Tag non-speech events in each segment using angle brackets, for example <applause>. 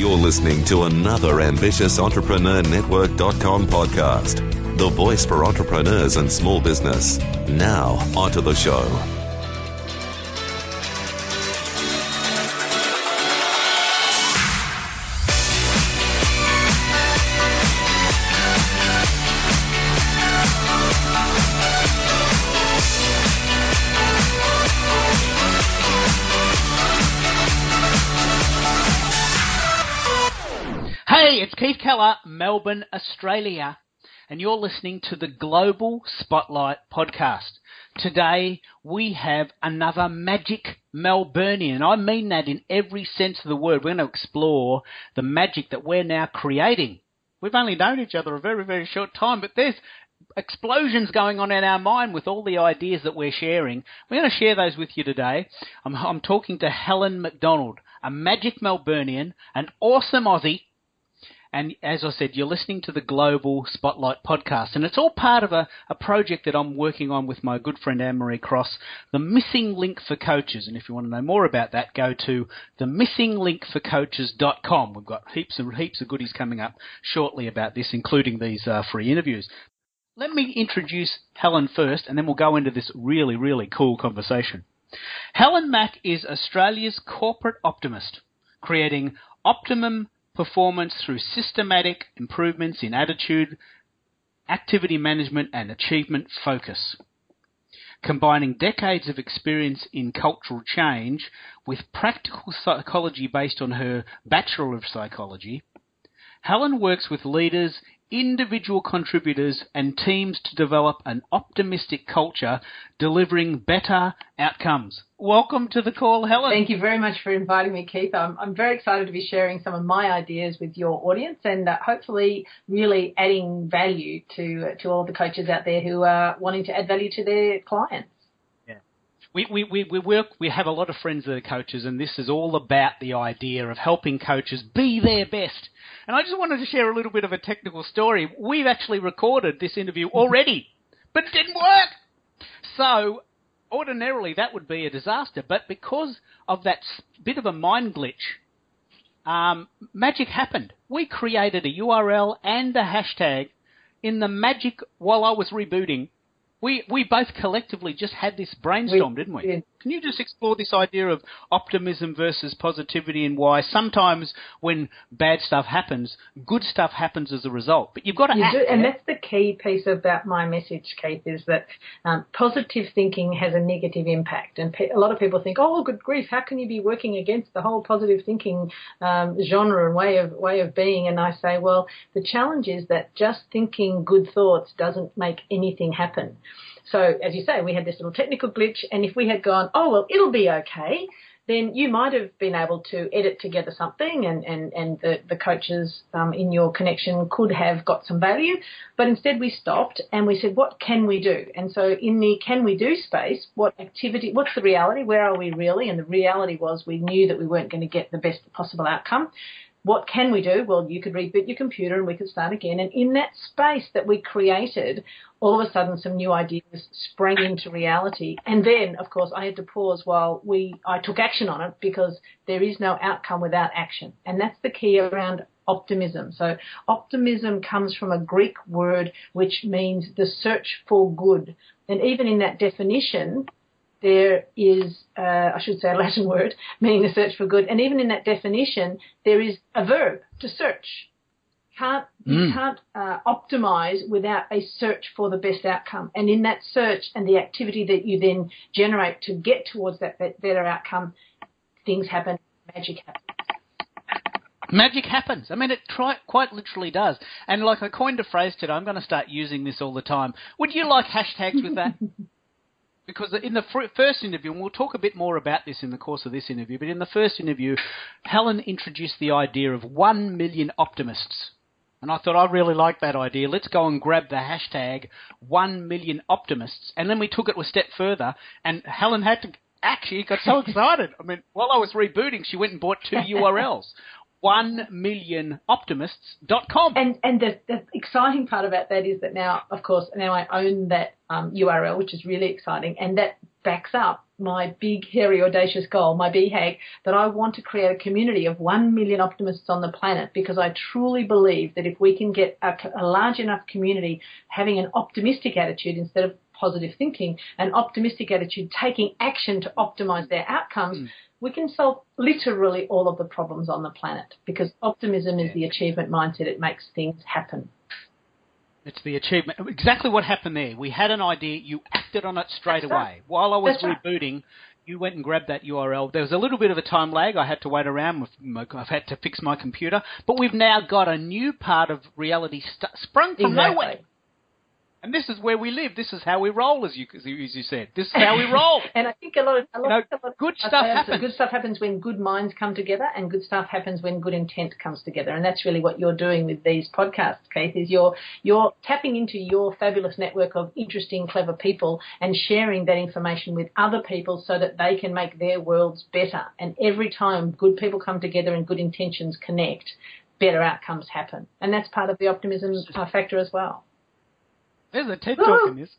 You're listening to another ambitious Entrepreneur Network.com podcast, the voice for entrepreneurs and small business. Now, onto the show. Melbourne, Australia, and you're listening to the Global Spotlight podcast. Today we have another magic Melburnian. I mean that in every sense of the word. We're going to explore the magic that we're now creating. We've only known each other a very, very short time, but there's explosions going on in our mind with all the ideas that we're sharing. We're going to share those with you today. I'm, I'm talking to Helen McDonald, a magic Melburnian, an awesome Aussie, and as I said, you're listening to the Global Spotlight podcast, and it's all part of a, a project that I'm working on with my good friend Anne Marie Cross, the Missing Link for Coaches. And if you want to know more about that, go to themissinglinkforcoaches.com. We've got heaps and heaps of goodies coming up shortly about this, including these uh, free interviews. Let me introduce Helen first, and then we'll go into this really, really cool conversation. Helen Mack is Australia's corporate optimist, creating optimum performance through systematic improvements in attitude, activity management, and achievement focus. Combining decades of experience in cultural change with practical psychology based on her Bachelor of Psychology, Helen works with leaders, individual contributors, and teams to develop an optimistic culture, delivering better outcomes. Welcome to the call, Helen. Thank you very much for inviting me, Keith. I'm, I'm very excited to be sharing some of my ideas with your audience and uh, hopefully really adding value to to all the coaches out there who are wanting to add value to their clients. We, we, we, we work, we have a lot of friends that are coaches, and this is all about the idea of helping coaches be their best. And I just wanted to share a little bit of a technical story. We've actually recorded this interview already, but it didn't work. So, ordinarily that would be a disaster, but because of that bit of a mind glitch, um, magic happened. We created a URL and a hashtag in the magic while I was rebooting we we both collectively just had this brainstorm, we, didn't we? Yeah. Can you just explore this idea of optimism versus positivity and why sometimes when bad stuff happens, good stuff happens as a result? But you've got to you act. Do, and that's the key piece about my message, Keith, is that um, positive thinking has a negative impact. And pe- a lot of people think, oh, good grief, how can you be working against the whole positive thinking um, genre and way of way of being? And I say, well, the challenge is that just thinking good thoughts doesn't make anything happen. So, as you say, we had this little technical glitch, and if we had gone, oh, well, it'll be okay, then you might have been able to edit together something and, and, and the, the coaches um, in your connection could have got some value. But instead we stopped and we said, what can we do? And so in the can we do space, what activity, what's the reality? Where are we really? And the reality was we knew that we weren't going to get the best possible outcome what can we do? Well, you could reboot your computer and we could start again. And in that space that we created, all of a sudden some new ideas sprang into reality. And then, of course, I had to pause while we, I took action on it because there is no outcome without action. And that's the key around optimism. So optimism comes from a Greek word which means the search for good. And even in that definition, there is, uh, I should say, a <laughs> Latin word meaning the search for good, and even in that definition, there is a verb to search. Can't you Mm. can't uh, optimize without a search for the best outcome, and in that search and the activity that you then generate to get towards that better outcome, things happen, magic happens. Magic happens. I mean, it try, quite literally does. And like I coined a phrase today, I'm going to start using this all the time. Would you like hashtags with that? <laughs> because in the first interview, and we'll talk a bit more about this in the course of this interview, but in the first interview, Helen introduced the idea of one million optimists. And I thought, I really like that idea. Let's go and grab the hashtag one million optimists. And then we took it a step further, and Helen had to actually got so <laughs> excited. I mean, while I was rebooting, she went and bought two <laughs> URLs. 1millionoptimists.com. And and the, the exciting part about that is that now, of course, now I own that um, URL, which is really exciting, and that backs up my big, hairy, audacious goal, my BHAG, that I want to create a community of 1 million optimists on the planet because I truly believe that if we can get a, a large enough community having an optimistic attitude instead of positive thinking, an optimistic attitude taking action to optimize their outcomes, mm. we can solve literally all of the problems on the planet because optimism is the achievement mindset. It makes things happen. It's the achievement. Exactly what happened there. We had an idea. You acted on it straight That's away. Right. While I was That's rebooting, right. you went and grabbed that URL. There was a little bit of a time lag. I had to wait around. I've had to fix my computer. But we've now got a new part of reality st- sprung from exactly. nowhere. And this is where we live. This is how we roll, as you as you said. This is how we roll. <laughs> and I think a lot of, a lot, you know, a lot good stuff happens. Good stuff happens when good minds come together, and good stuff happens when good intent comes together. And that's really what you're doing with these podcasts, Keith. Is you're you're tapping into your fabulous network of interesting, clever people and sharing that information with other people so that they can make their worlds better. And every time good people come together and good intentions connect, better outcomes happen. And that's part of the optimism uh, factor as well. There's a TED talk in ah. this.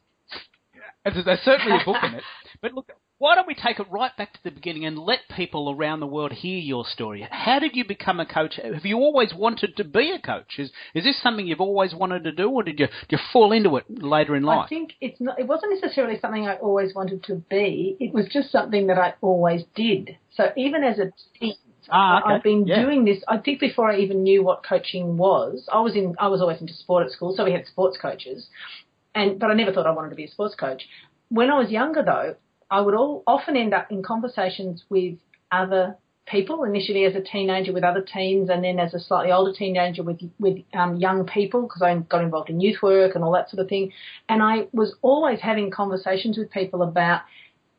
There's, there's certainly a book in it. <laughs> But look, why don't we take it right back to the beginning and let people around the world hear your story? How did you become a coach? Have you always wanted to be a coach? Is is this something you've always wanted to do, or did you did you fall into it later in life? I think it's not. It wasn't necessarily something I always wanted to be. It was just something that I always did. So even as a teen, Ah, okay. I've been yeah. doing this. I think before I even knew what coaching was, I was in. I was always into sport at school, so we had sports coaches, and but I never thought I wanted to be a sports coach. When I was younger, though, I would all, often end up in conversations with other people. Initially, as a teenager, with other teens, and then as a slightly older teenager, with with um, young people, because I got involved in youth work and all that sort of thing. And I was always having conversations with people about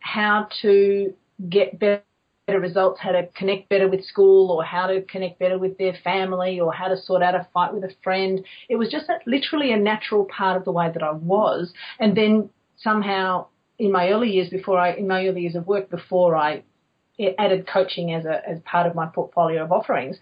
how to get better better results, how to connect better with school or how to connect better with their family or how to sort out a fight with a friend. It was just a, literally a natural part of the way that I was. And then somehow in my early years before I, in my early years of work before I added coaching as a, as part of my portfolio of offerings,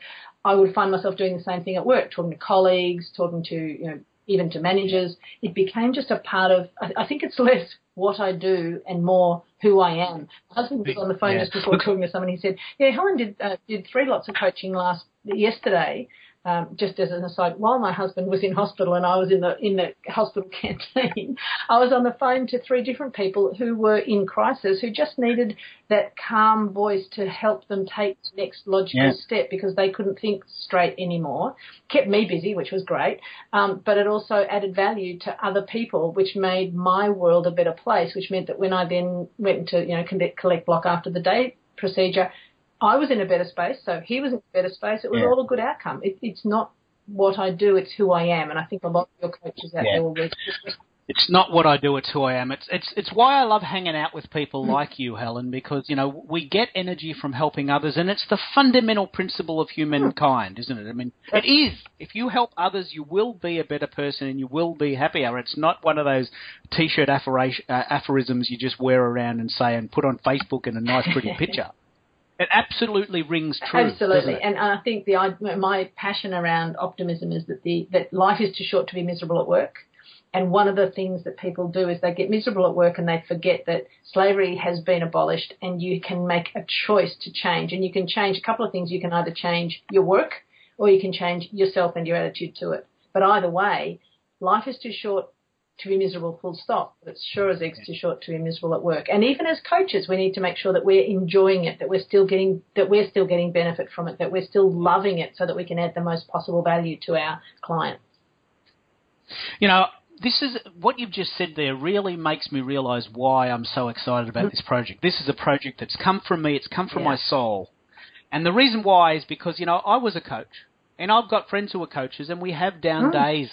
I would find myself doing the same thing at work, talking to colleagues, talking to, you know, even to managers. It became just a part of, I, I think it's less what I do and more who I am. My husband was on the phone Yeah. just before talking to someone. He said, "Yeah, Helen did uh, did three lots of coaching last yesterday." Um, just as an aside, while my husband was in hospital and I was in the in the hospital <laughs> canteen, I was on the phone to three different people who were in crisis, who just needed that calm voice to help them take the next logical Yeah. step because they couldn't think straight anymore. Kept me busy, which was great, um, but it also added value to other people, which made my world a better place. Which meant that when I then went into you know collect block after the day procedure, I was in a better space, so he was in a better space. It was Yeah. all a good outcome. It, it's not what I do; it's who I am, and I think a lot of your coaches out Yeah. there will be. It's not what I do; it's who I am. It's it's it's why I love hanging out with people Hmm. like you, Helen, because you know we get energy from helping others, and it's the fundamental principle of humankind, isn't it? I mean, it is. If you help others, you will be a better person, and you will be happier. It's not one of those t-shirt uh, aphorisms you just wear around and say and put on Facebook in a nice, pretty <laughs> picture. It absolutely rings true. Absolutely, and I think the my passion around optimism is that the that life is too short to be miserable at work. And one of the things that people do is they get miserable at work and they forget that slavery has been abolished and you can make a choice to change. And you can change a couple of things. You can either change your work or you can change yourself and your attitude to it. But either way, life is too short to be miserable full stop. But it's sure as eggs too short to be miserable at work. And even as coaches, we need to make sure that we're enjoying it, that we're still getting that we're still getting benefit from it, that we're still loving it so that we can add the most possible value to our clients. You know, this is what you've just said there really makes me realize why I'm so excited about this project. This is a project that's come from me, it's come from Yeah. my soul. And the reason why is because, you know, I was a coach and I've got friends who are coaches and we have down Mm. days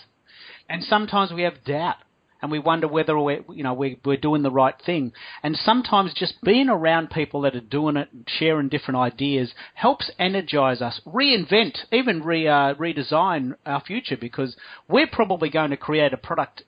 and sometimes we have doubt and we wonder whether we're, you know, we're, we're doing the right thing. And sometimes just being around people that are doing it, and sharing different ideas, helps energize us, reinvent, even re, uh, redesign our future because we're probably going to create a product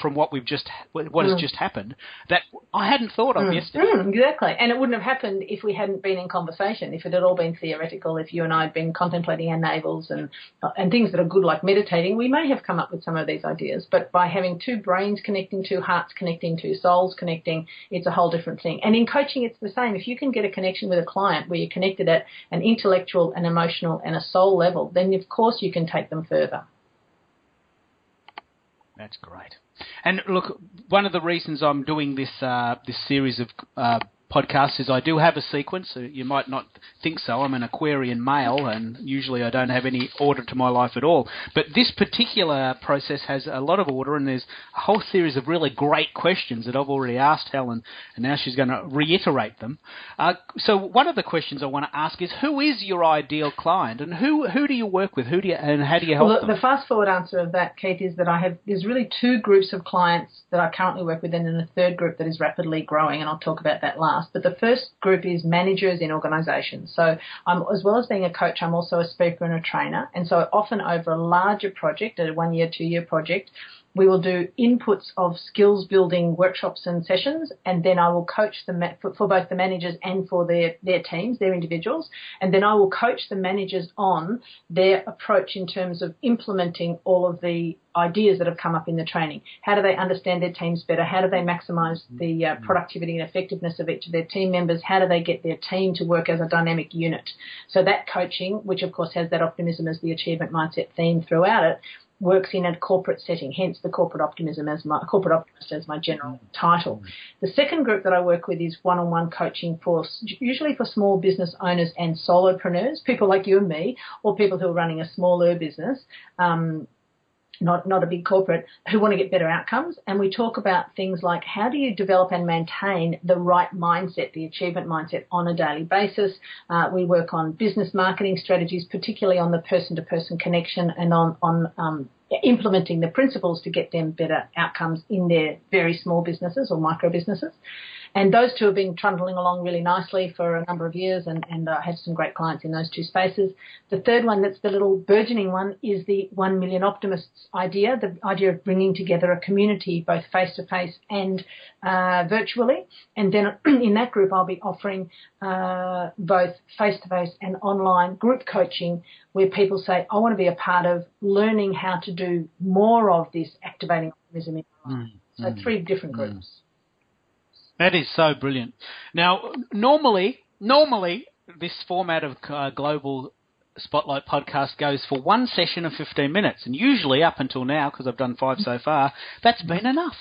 from what we've just what has mm. just happened that I hadn't thought of mm. yesterday. Mm, exactly, and it wouldn't have happened if we hadn't been in conversation. If it had all been theoretical, if you and I had been contemplating our navels and and things that are good like meditating, we may have come up with some of these ideas. But by having two brains connecting, two hearts connecting, two souls connecting, it's a whole different thing. And in coaching, it's the same. If you can get a connection with a client where you're connected at an intellectual, an emotional, and a soul level, then of course you can take them further. That's great. And look, one of the reasons I'm doing this uh, this series of uh, podcast is I do have a sequence. You might not think so. I'm an Aquarian male, and usually I don't have any order to my life at all. But this particular process has a lot of order, and there's a whole series of really great questions that I've already asked Helen, and now she's going to reiterate them. Uh, so one of the questions I want to ask is, who is your ideal client, and who who do you work with? Who do you and how do you help well, them? The fast forward answer of that, Kate, is that I have there's really two groups of clients that I currently work with, and then a third group that is rapidly growing, and I'll talk about that last. But the first group is managers in organisations. So as well as being a coach, I'm also a speaker and a trainer. And so often over a larger project, a one year, two year project, we will do inputs of skills building workshops and sessions, and then I will coach them for, for both the managers and for their, their teams, their individuals, and then I will coach the managers on their approach in terms of implementing all of the ideas that have come up in the training. How do they understand their teams better? How do they maximize the uh, productivity and effectiveness of each of their team members? How do they get their team to work as a dynamic unit? So that coaching, which of course has that optimism as the achievement mindset theme throughout it, works in a corporate setting, hence the corporate optimism as my corporate optimist as my general title. The second group that I work with is one-on-one coaching for usually for small business owners and solopreneurs, people like you and me, or people who are running a smaller business. Um, not not a big corporate who want to get better outcomes. And we talk about things like how do you develop and maintain the right mindset the achievement mindset on a daily basis? Uh, we work on business marketing strategies particularly on the person to person connection and on on um, implementing the principles to get them better outcomes in their very small businesses or micro businesses and those two have been trundling along really nicely for a number of years and, and uh, had some great clients in those two spaces. The third one that's the little burgeoning one is the 1 million optimists idea, the idea of bringing together a community both face to face and uh, virtually. And then <clears throat> in that group, I'll be offering uh, both face to face and online group coaching where people say, I want to be a part of learning how to do more of this activating optimism in life. Mm, so mm, three different groups. Mm. That is so brilliant. Now, normally, normally this format of uh, global spotlight podcast goes for one session of 15 minutes, and usually up until now, because I've done five so far, that's been enough.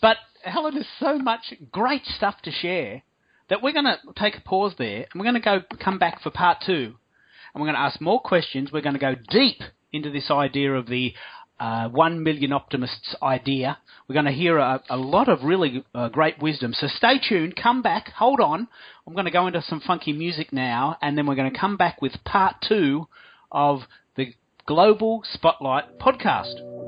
But Helen has so much great stuff to share that we're going to take a pause there, and we're going to go come back for part two, and we're going to ask more questions. We're going to go deep into this idea of the uh, one million optimists idea. We're going to hear a, a lot of really uh, great wisdom. So stay tuned. Come back. Hold on. I'm going to go into some funky music now, and then we're going to come back with part two of the Global Spotlight podcast.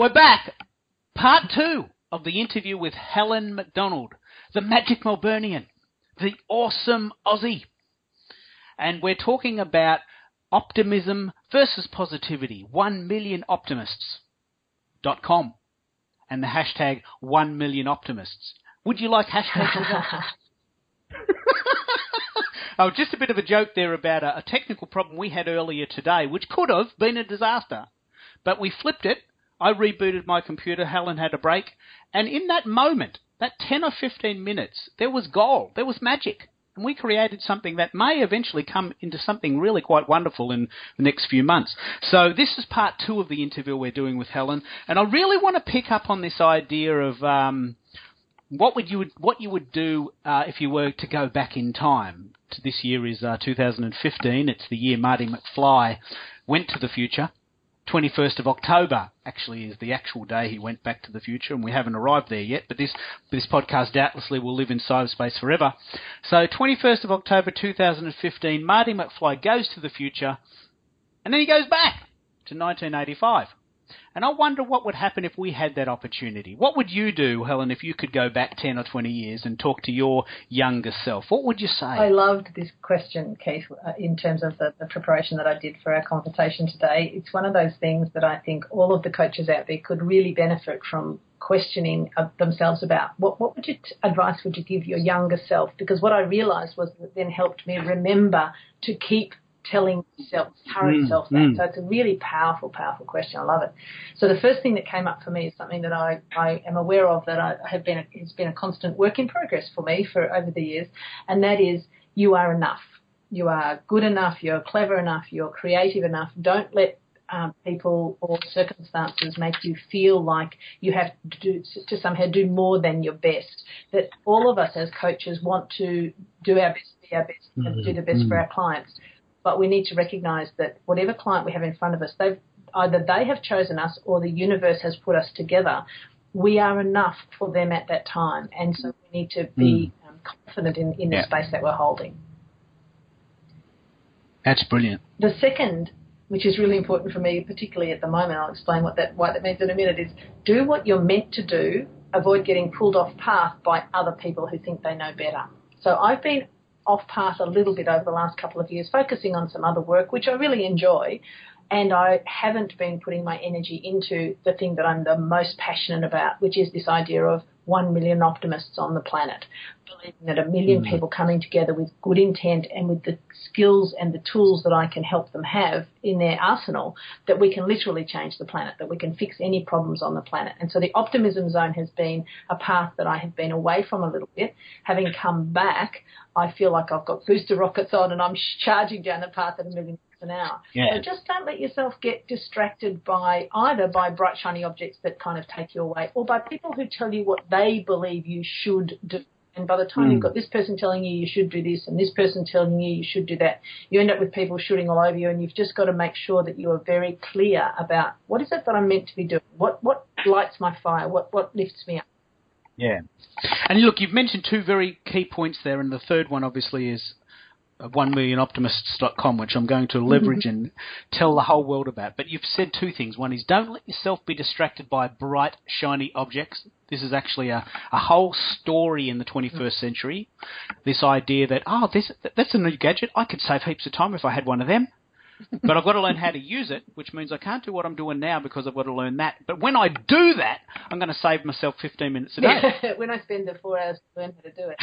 We're back. Part two of the interview with Helen McDonald, the magic Melburnian, the awesome Aussie. And we're talking about optimism versus positivity. One million optimists.com and the hashtag one million optimists. Would you like hashtags? <laughs> oh, just a bit of a joke there about a, a technical problem we had earlier today, which could have been a disaster. But we flipped it I rebooted my computer, Helen had a break, and in that moment, that 10 or 15 minutes, there was gold, there was magic. And we created something that may eventually come into something really quite wonderful in the next few months. So this is part two of the interview we're doing with Helen, and I really want to pick up on this idea of um, what would you what you would do uh, if you were to go back in time. This year is uh, 2015. It's the year Marty McFly went to the future 21st of October actually is the actual day he went back to the future, and we haven't arrived there yet. But this this podcast doubtlessly will live in cyberspace forever. So 21st of October 2015, Marty McFly goes to the future, and then he goes back to 1985. And I wonder what would happen if we had that opportunity. What would you do, Helen, if you could go back 10 or 20 years and talk to your younger self? What would you say? I loved this question, Keith, uh, in terms of the, the preparation that I did for our conversation today. It's one of those things that I think all of the coaches out there could really benefit from questioning themselves about what what would you t- advice would you give your younger self because what I realized was that then helped me remember to keep telling yourself, current mm, self that. Mm. So it's a really powerful, powerful question. I love it. So the first thing that came up for me is something that I, I am aware of that I have been, it's been a constant work in progress for me for over the years, and that is you are enough. You are good enough. You're clever enough. You're creative enough. Don't let um, people or circumstances make you feel like you have to, do, to somehow do more than your best. That all of us as coaches want to do our best, be our best, mm-hmm. and do the best mm-hmm. for our clients but we need to recognise that whatever client we have in front of us, they've either they have chosen us or the universe has put us together. We are enough for them at that time, and so we need to be mm. um, confident in, in yeah. the space that we're holding. That's brilliant. The second, which is really important for me, particularly at the moment, I'll explain what that what that means in a minute. Is do what you're meant to do. Avoid getting pulled off path by other people who think they know better. So I've been off path a little bit over the last couple of years, focusing on some other work, which I really enjoy. And I haven't been putting my energy into the thing that I'm the most passionate about, which is this idea of one million optimists on the planet, believing that a million mm. people coming together with good intent and with the skills and the tools that I can help them have in their arsenal, that we can literally change the planet, that we can fix any problems on the planet. And so the optimism zone has been a path that I have been away from a little bit. Having come back, I feel like I've got booster rockets on and I'm charging down the path at a million an hour. Yeah. So just don't let yourself get distracted by either by bright shiny objects that kind of take you away or by people who tell you what they believe you should do. And by the time mm. you've got this person telling you you should do this and this person telling you you should do that, you end up with people shooting all over you and you've just got to make sure that you are very clear about what is it that I'm meant to be doing? What what lights my fire? What what lifts me up? Yeah. And look, you've mentioned two very key points there, and the third one obviously is one million optimists.com, which I'm going to leverage and <laughs> tell the whole world about. But you've said two things. One is don't let yourself be distracted by bright, shiny objects. This is actually a, a whole story in the 21st mm. century. This idea that, oh, this, that's a new gadget. I could save heaps of time if I had one of them. <laughs> but I've got to learn how to use it, which means I can't do what I'm doing now because I've got to learn that. But when I do that, I'm going to save myself 15 minutes a day. <laughs> when I spend the four hours to learn how to do it.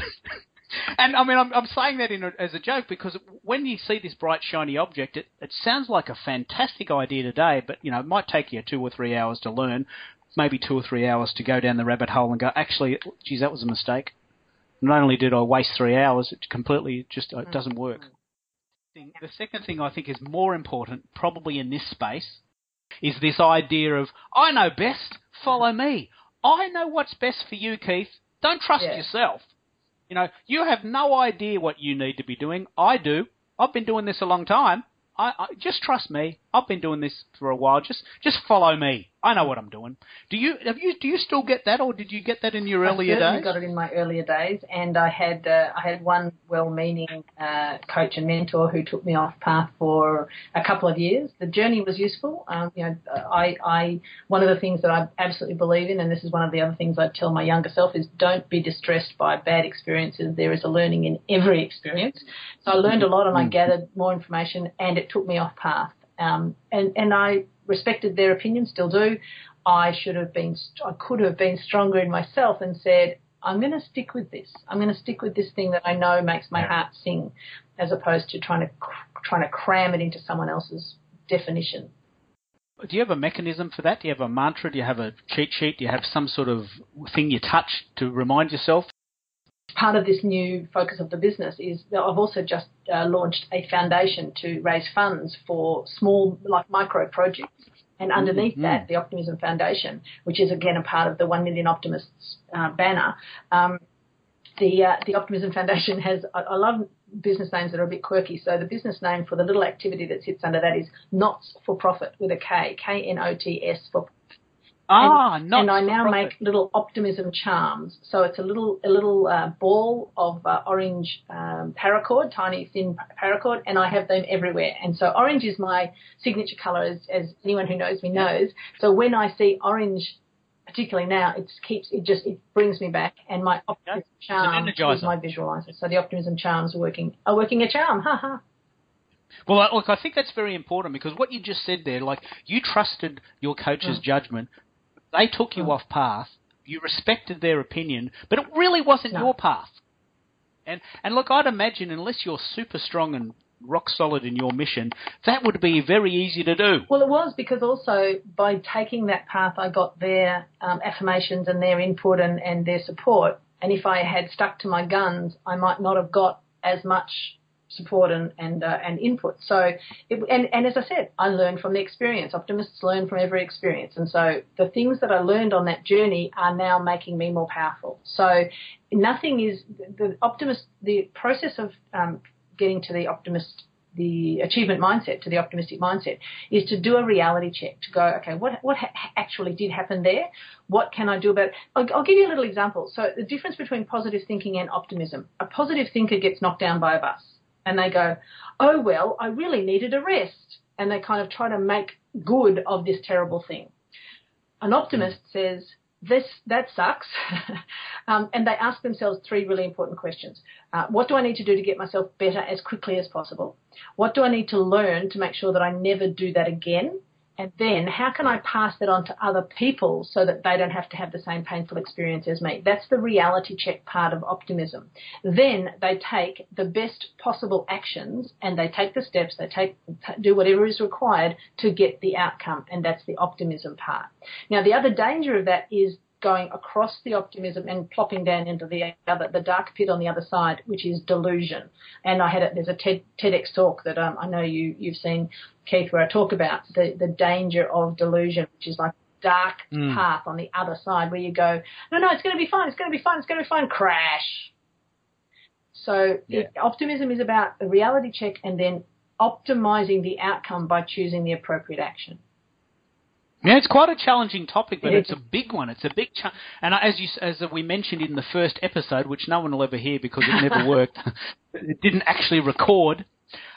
And I mean, I'm, I'm saying that a, as a joke because when you see this bright, shiny object, it, it sounds like a fantastic idea today, but you know, it might take you two or three hours to learn, maybe two or three hours to go down the rabbit hole and go, actually, geez, that was a mistake. Not only did I waste three hours, it completely just it doesn't mm-hmm. work. The second thing I think is more important, probably in this space, is this idea of I know best, follow me. I know what's best for you, Keith. Don't trust yeah. yourself. You know, you have no idea what you need to be doing. I do. I've been doing this a long time. I, I, just trust me. I've been doing this for a while. Just just follow me. I know what I'm doing. Do you have you do you still get that, or did you get that in your earlier days? I got it in my earlier days, and I had uh, I had one well-meaning uh, coach and mentor who took me off path for a couple of years. The journey was useful. Um, you know, I, I one of the things that I absolutely believe in, and this is one of the other things I tell my younger self is don't be distressed by bad experiences. There is a learning in every experience. So I learned a lot, and I mm. gathered more information, and it took me off path. Um, and and I respected their opinion, still do. I should have been, I could have been stronger in myself and said, I'm going to stick with this. I'm going to stick with this thing that I know makes my heart sing, as opposed to trying to trying to cram it into someone else's definition. Do you have a mechanism for that? Do you have a mantra? Do you have a cheat sheet? Do you have some sort of thing you touch to remind yourself? Part of this new focus of the business is that I've also just uh, launched a foundation to raise funds for small, like micro projects and underneath mm-hmm. that, the Optimism Foundation, which is again a part of the One Million Optimists uh, banner, um, the uh, the Optimism Foundation has. I, I, love business names that are a bit quirky. So the business name for the little activity that sits under that is Knots for Profit with a K, K N O T S for Ah, and, not and I now profit. make little optimism charms. So it's a little a little uh, ball of uh, orange um, paracord, tiny thin paracord, and I have them everywhere. And so orange is my signature color, as, as anyone who knows me knows. So when I see orange, particularly now, it keeps it just it brings me back. And my optimism charm energizer. is my visualizer. So the optimism charms are working are working a charm. Ha ha. Well, look, I think that's very important because what you just said there, like you trusted your coach's judgment, they took you Mm. off path, you respected their opinion, but it really wasn't No. your path. And and look, I'd imagine unless you're super strong and rock solid in your mission, that would be very easy to do. Well, it was because also by taking that path, I got their um, affirmations and their input and, and their support. And if I had stuck to my guns, I might not have got as much support and and, uh, and input. So, it, and and as I said, I learned from the experience. Optimists learn from every experience, and so the things that I learned on that journey are now making me more powerful. So, nothing is the optimist. The process of um, getting to the optimist the achievement mindset to the optimistic mindset is to do a reality check to go okay what what ha- actually did happen there what can i do about it I'll, I'll give you a little example so the difference between positive thinking and optimism a positive thinker gets knocked down by a bus and they go oh well i really needed a rest. And they kind of try to make good of this terrible thing. An optimist says this that sucks. <laughs> Um, and they ask themselves three really important questions. Uh, what do i need to do to get myself better as quickly as possible? What do i need to learn to make sure that i never do that again and then how can I pass that on to other people so that they don't have to have the same painful experience as me? That's the reality check part of optimism. Then they take the best possible actions and they take the steps, they take, do whatever is required to get the outcome. And that's the optimism part. Now the other danger of that is going across the optimism and plopping down into the other, the dark pit on the other side, which is delusion. And I had a, there's a TED, TEDx talk that um, I know you you've seen, Keith, where I talk about the the danger of delusion, which is like dark Mm. path on the other side where you go, no, no, it's going to be fine, it's going to be fine, it's going to be fine, crash. So Yeah. it, optimism is about a reality check and then optimizing the outcome by choosing the appropriate action. Yeah, it's quite a challenging topic, but It it's a big one. It's a big, cha- and as you as we mentioned in the first episode, which no one will ever hear because it never <laughs> worked, <laughs> it didn't actually record.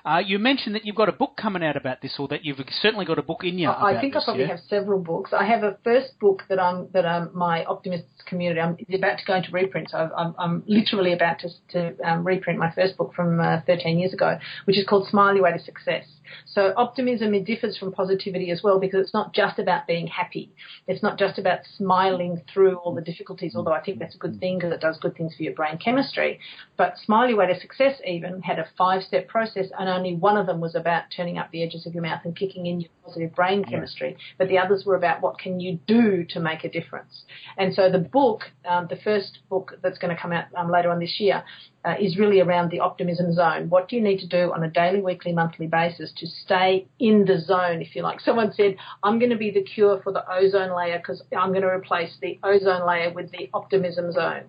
Uh, you mentioned that you've got a book coming out about this, or that you've certainly got a book in you. I think I probably yeah? have several books. I have a first book that I'm that um, my optimists community I'm is about to go into reprint. So I'm, I'm, I'm literally about to, to um, reprint my first book from uh, 13 years ago, which is called Smiley Way to Success. So optimism it differs from positivity as well because it's not just about being happy. It's not just about smiling through all the difficulties. Although I think that's a good thing because it does good things for your brain chemistry. But Smiley Way to Success even had a five-step process, and only one of them was about turning up the edges of your mouth and kicking in your positive brain chemistry. But the others were about what can you do to make a difference. And so the book, um, the first book that's going to come out um, later on this year, uh, is really around the optimism zone. What do you need to do on a daily, weekly, monthly basis to stay in the zone, if you like? Someone said, I'm going to be the cure for the ozone layer because I'm going to replace the ozone layer with the optimism zone.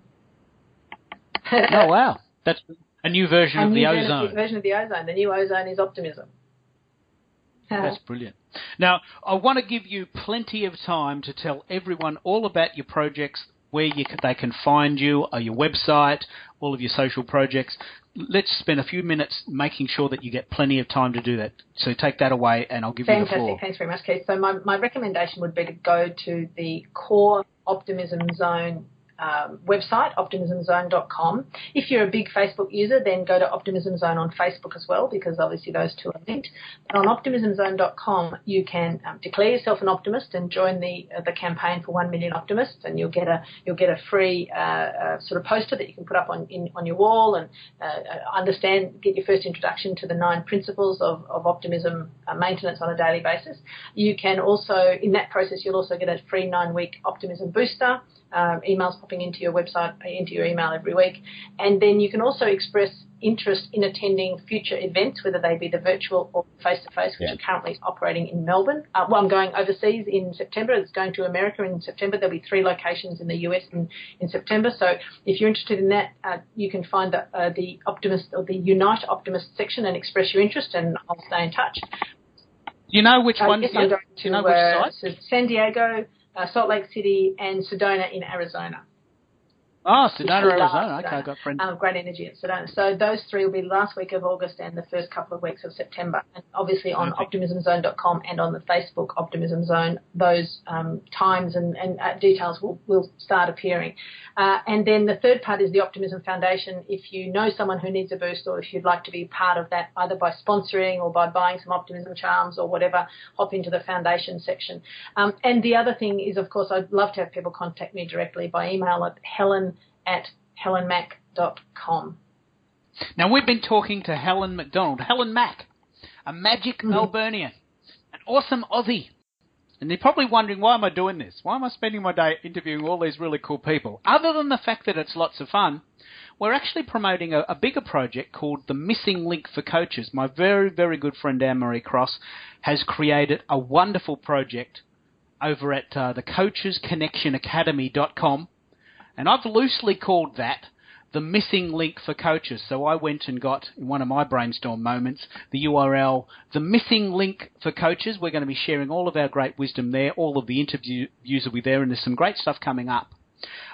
Oh wow, that's a new version A of the new version- ozone. version of the ozone. The new ozone is optimism. That's brilliant. Now, I want to give you plenty of time to tell everyone all about your projects, where you they can find you, or your website, all of your social projects. Let's spend a few minutes making sure that you get plenty of time to do that. So take that away, and I'll give you the floor. Fantastic. Thanks very much, Keith. So my, my recommendation would be to go to the core optimism zone um, website, optimismzone.com. If you're a big Facebook user, then go to Optimism Zone on Facebook as well, because obviously those two are linked. But on optimismzone.com, you can um, declare yourself an optimist and join the uh, the campaign for one million optimists, and you'll get a you'll get a free uh, uh, sort of poster that you can put up on in, on your wall and uh, understand, get your first introduction to the nine principles of, of optimism uh, maintenance on a daily basis. You can also, in that process, you'll also get a free nine week optimism booster um, emails popping into your website, into your email every week. And then you can also express interest in attending future events, whether they be the virtual or face to face, which Yeah. are currently operating in Melbourne. Uh, well, I'm going overseas in September. It's going to America in September. There'll be three locations in the US in, in September. So if you're interested in that, uh, you can find the, uh, the Optimist or the Unite Optimist section and express your interest, and I'll stay in touch. Do you know which Uh, ones? yes. I'm going to you know which uh, sites? San Diego, uh, Salt Lake City, and Sedona in Arizona. Oh, Sedona, Arizona. Okay, I've got friends. Um, great energy at Sedona. So those three will be last week of August and the first couple of weeks of September. And obviously on Perfect. optimismzone.com and on the Facebook Optimism Zone, those um, times and, and uh, details will, will start appearing. Uh, and then the third part is the Optimism Foundation. If you know someone who needs a boost or if you'd like to be part of that, either by sponsoring or by buying some optimism charms or whatever, hop into the foundation section. Um, and the other thing is, of course, I'd love to have people contact me directly by email at helen at helenmack.com. Now we've been talking to Helen McDonald, Helen Mack, a magic Mhm. Melburnian, an awesome Aussie. And you're probably wondering why am I doing this? Why am I spending my day interviewing all these really cool people? Other than the fact that it's lots of fun, we're actually promoting a, a bigger project called the Missing Link for Coaches. My very, very good friend Anne Marie Cross has created a wonderful project over at uh, the coachesconnectionacademy.com and I've loosely called that the missing link for coaches. So I went and got, in one of my brainstorm moments, the URL, the missing link for coaches. We're going to be sharing all of our great wisdom there. All of the interviews will be there, and there's some great stuff coming up.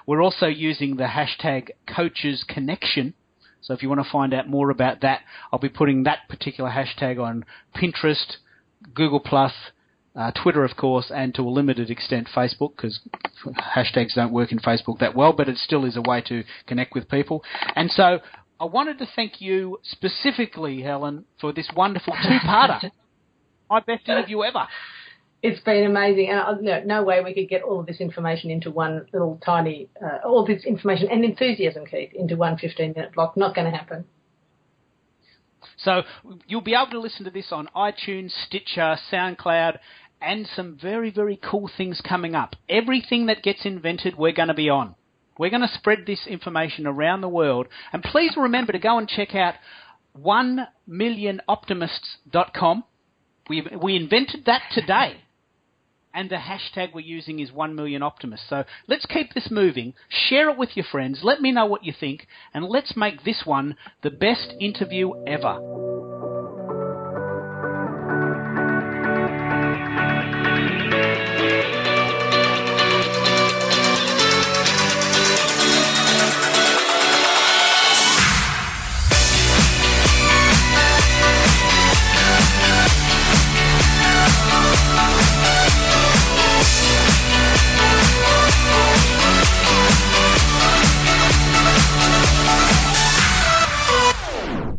We're also using the hashtag coaches connection. So if you want to find out more about that, I'll be putting that particular hashtag on Pinterest, Google Plus, uh, Twitter, of course, and to a limited extent Facebook, because hashtags don't work in Facebook that well, but it still is a way to connect with people. And so I wanted to thank you specifically, Helen, for this wonderful two-parter. <laughs> My best interview ever. It's been amazing, and uh, no, no way we could get all of this information into one little tiny, uh, all this information and enthusiasm, Keith, into one 15 minute block. Not going to happen. So you'll be able to listen to this on iTunes, Stitcher, SoundCloud, and some very, very cool things coming up. Everything that gets invented, we're going to be on. We're going to spread this information around the world. And please remember to go and check out 1millionoptimists.com. We, we invented that today. And the hashtag we're using is 1 million optimists. So let's keep this moving. Share it with your friends. Let me know what you think. And let's make this one the best interview ever.